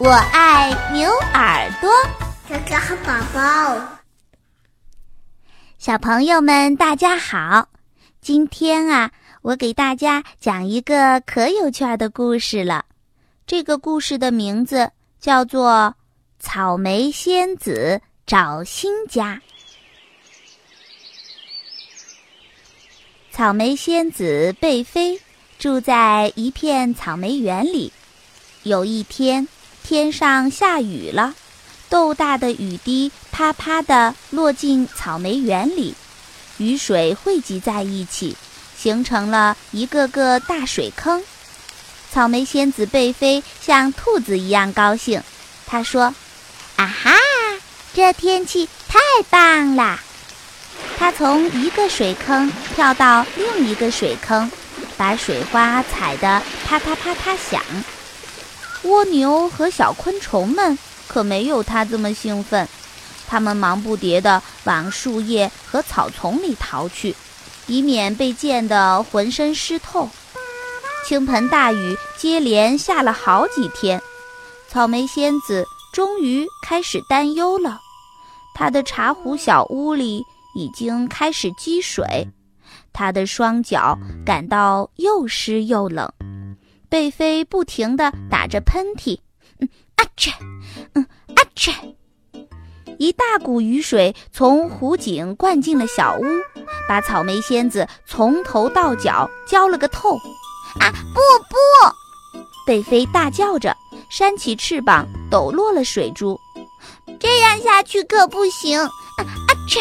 我爱牛耳朵。哥哥好宝宝，小朋友们，大家好！今天啊，我给大家讲一个可有趣的故事了。这个故事的名字叫做《草莓仙子找新家》。草莓仙子贝菲住在一片草莓园里。有一天，天上下雨了，豆大的雨滴啪啪地落进草莓园里，雨水汇集在一起，形成了一个个大水坑。草莓仙子贝菲像兔子一样高兴，他说：“啊哈，这天气太棒啦！”他从一个水坑跳到另一个水坑，把水花踩得啪啪啪啪响。蜗牛和小昆虫们可没有它这么兴奋，它们忙不迭地往树叶和草丛里逃去，以免被溅得浑身湿透。倾盆大雨接连下了好几天，草莓仙子终于开始担忧了。她的茶壶小屋里。已经开始积水，她的双脚感到又湿又冷。贝菲不停地打着喷嚏，嗯，啊切，嗯，啊切。一大股雨水从湖井灌进了小屋，把草莓仙子从头到脚浇了个透。啊，不不！贝菲大叫着，扇起翅膀抖落了水珠。这样下去可不行！啊啊切！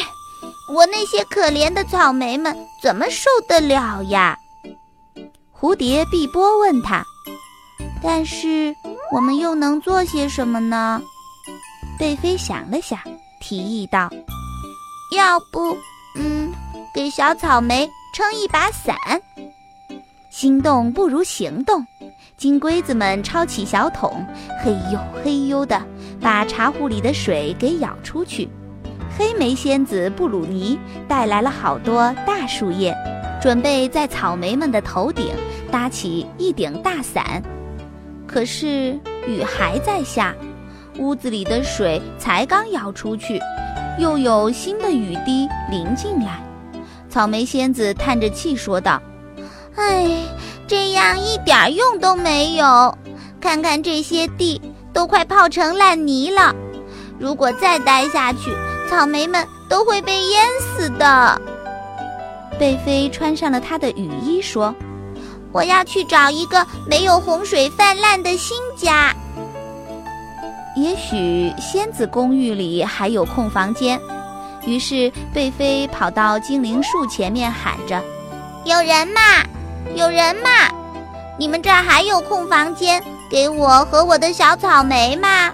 我那些可怜的草莓们怎么受得了呀？蝴蝶碧波问他。但是我们又能做些什么呢？贝菲想了想，提议道：“要不，嗯，给小草莓撑一把伞。”心动不如行动，金龟子们抄起小桶，嘿呦嘿呦的把茶壶里的水给舀出去。黑莓仙子布鲁尼带来了好多大树叶，准备在草莓们的头顶搭起一顶大伞。可是雨还在下，屋子里的水才刚舀出去，又有新的雨滴淋进来。草莓仙子叹着气说道：“哎，这样一点用都没有。看看这些地都快泡成烂泥了，如果再待下去……”草莓们都会被淹死的。贝菲穿上了她的雨衣，说：“我要去找一个没有洪水泛滥的新家。也许仙子公寓里还有空房间。”于是贝菲跑到精灵树前面喊着：“有人吗？有人吗？你们这儿还有空房间给我和我的小草莓吗？”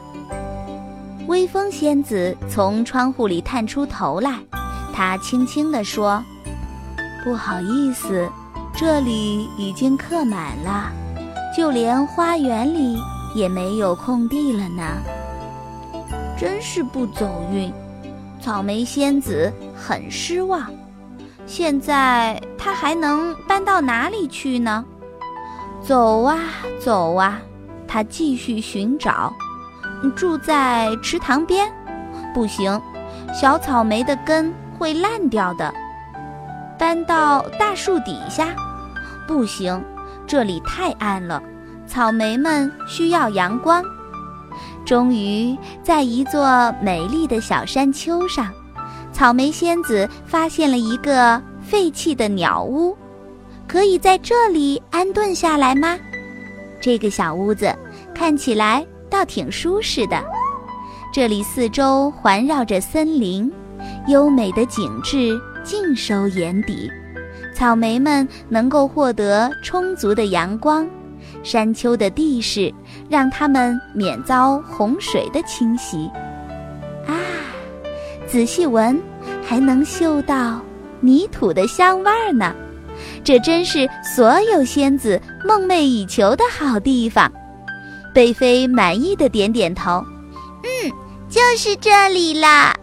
微风仙子从窗户里探出头来，她轻轻地说：“不好意思，这里已经客满了，就连花园里也没有空地了呢。真是不走运。”草莓仙子很失望。现在她还能搬到哪里去呢？走啊走啊，她继续寻找。住在池塘边，不行，小草莓的根会烂掉的。搬到大树底下，不行，这里太暗了，草莓们需要阳光。终于，在一座美丽的小山丘上，草莓仙子发现了一个废弃的鸟屋，可以在这里安顿下来吗？这个小屋子看起来。倒挺舒适的，这里四周环绕着森林，优美的景致尽收眼底。草莓们能够获得充足的阳光，山丘的地势让它们免遭洪水的侵袭。啊，仔细闻，还能嗅到泥土的香味儿呢。这真是所有仙子梦寐以求的好地方。贝菲满意的点点头，嗯，就是这里啦。